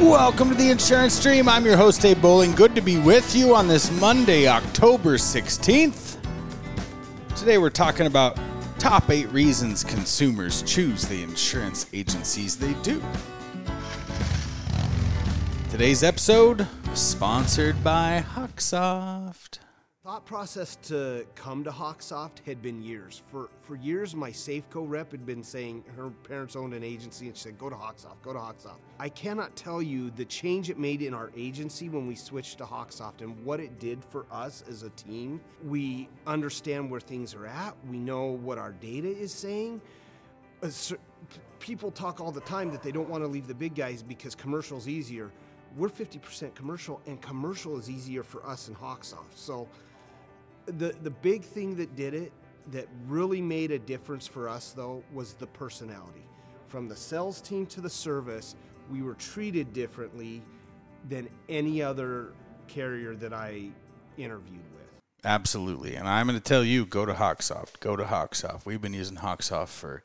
Welcome to the Insurance Dream. I'm your host, Abe Bowling. Good to be with you on this Monday, October 16th. Today we're talking about top eight reasons consumers choose the insurance agencies they do. Today's episode sponsored by Hawksoft. Thought process to come to Hawksoft had been years. For for years, my Safeco rep had been saying her parents owned an agency, and she said, "Go to Hawksoft, go to Hawksoft." I cannot tell you the change it made in our agency when we switched to Hawksoft and what it did for us as a team. We understand where things are at. We know what our data is saying. People talk all the time that they don't want to leave the big guys because commercial's easier. We're 50% commercial, and commercial is easier for us in Hawksoft. So the the big thing that did it that really made a difference for us though was the personality from the sales team to the service we were treated differently than any other carrier that i interviewed with Absolutely. And I'm going to tell you go to Hawksoft. Go to Hawksoft. We've been using Hawksoft for.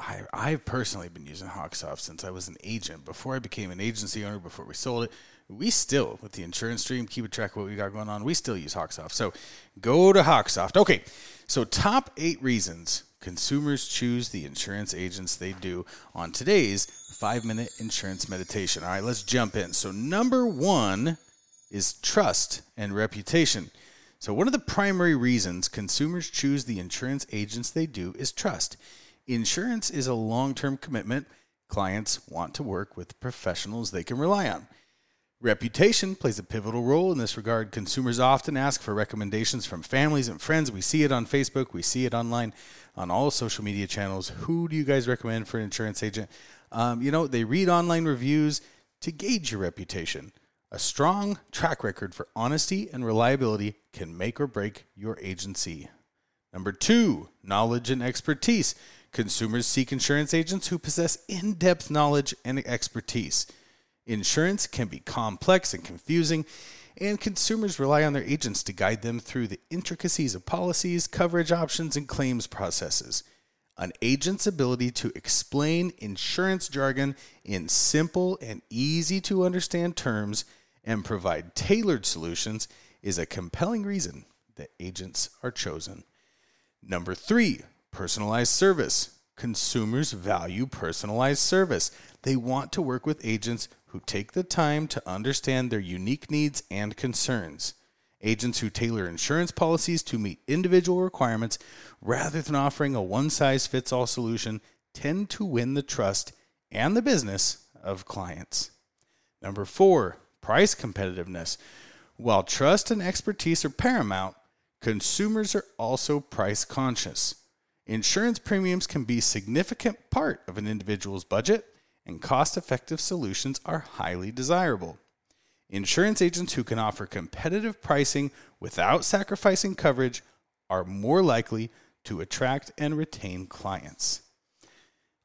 I, I've personally been using Hawksoft since I was an agent. Before I became an agency owner, before we sold it, we still, with the insurance dream, keep a track of what we got going on. We still use Hawksoft. So go to Hawksoft. Okay. So, top eight reasons consumers choose the insurance agents they do on today's five minute insurance meditation. All right, let's jump in. So, number one is trust and reputation. So, one of the primary reasons consumers choose the insurance agents they do is trust. Insurance is a long term commitment. Clients want to work with professionals they can rely on. Reputation plays a pivotal role in this regard. Consumers often ask for recommendations from families and friends. We see it on Facebook, we see it online on all social media channels. Who do you guys recommend for an insurance agent? Um, you know, they read online reviews to gauge your reputation. A strong track record for honesty and reliability can make or break your agency. Number two, knowledge and expertise. Consumers seek insurance agents who possess in depth knowledge and expertise. Insurance can be complex and confusing, and consumers rely on their agents to guide them through the intricacies of policies, coverage options, and claims processes. An agent's ability to explain insurance jargon in simple and easy to understand terms and provide tailored solutions is a compelling reason that agents are chosen. Number three, personalized service. Consumers value personalized service. They want to work with agents who take the time to understand their unique needs and concerns. Agents who tailor insurance policies to meet individual requirements rather than offering a one size fits all solution tend to win the trust and the business of clients. Number four, price competitiveness. While trust and expertise are paramount, consumers are also price conscious. Insurance premiums can be a significant part of an individual's budget, and cost effective solutions are highly desirable. Insurance agents who can offer competitive pricing without sacrificing coverage are more likely to attract and retain clients.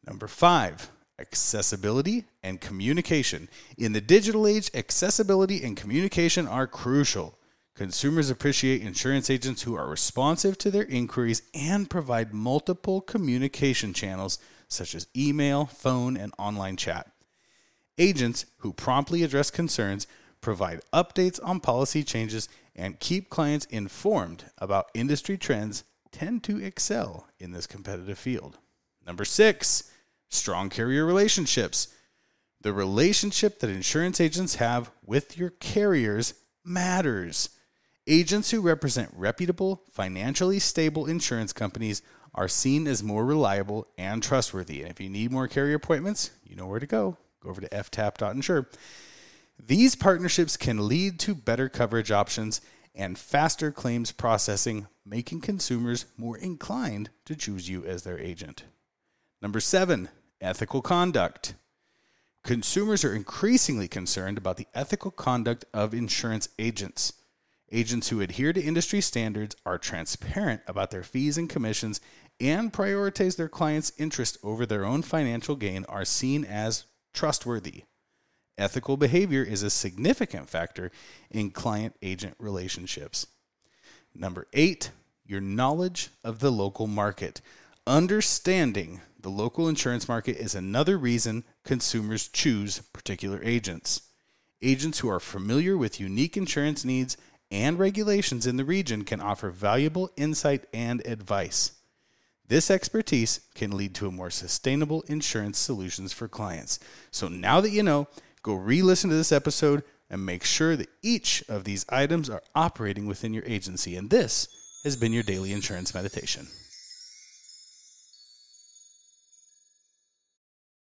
Number five, accessibility and communication. In the digital age, accessibility and communication are crucial. Consumers appreciate insurance agents who are responsive to their inquiries and provide multiple communication channels such as email, phone, and online chat. Agents who promptly address concerns, provide updates on policy changes, and keep clients informed about industry trends tend to excel in this competitive field. Number six, strong carrier relationships. The relationship that insurance agents have with your carriers matters. Agents who represent reputable, financially stable insurance companies are seen as more reliable and trustworthy. And if you need more carrier appointments, you know where to go. Go over to ftap.insure. These partnerships can lead to better coverage options and faster claims processing, making consumers more inclined to choose you as their agent. Number seven, ethical conduct. Consumers are increasingly concerned about the ethical conduct of insurance agents. Agents who adhere to industry standards are transparent about their fees and commissions and prioritize their clients' interest over their own financial gain are seen as trustworthy. Ethical behavior is a significant factor in client agent relationships. Number eight, your knowledge of the local market. Understanding the local insurance market is another reason consumers choose particular agents. Agents who are familiar with unique insurance needs and regulations in the region can offer valuable insight and advice. This expertise can lead to a more sustainable insurance solutions for clients. So now that you know, go re listen to this episode and make sure that each of these items are operating within your agency. And this has been your daily insurance meditation.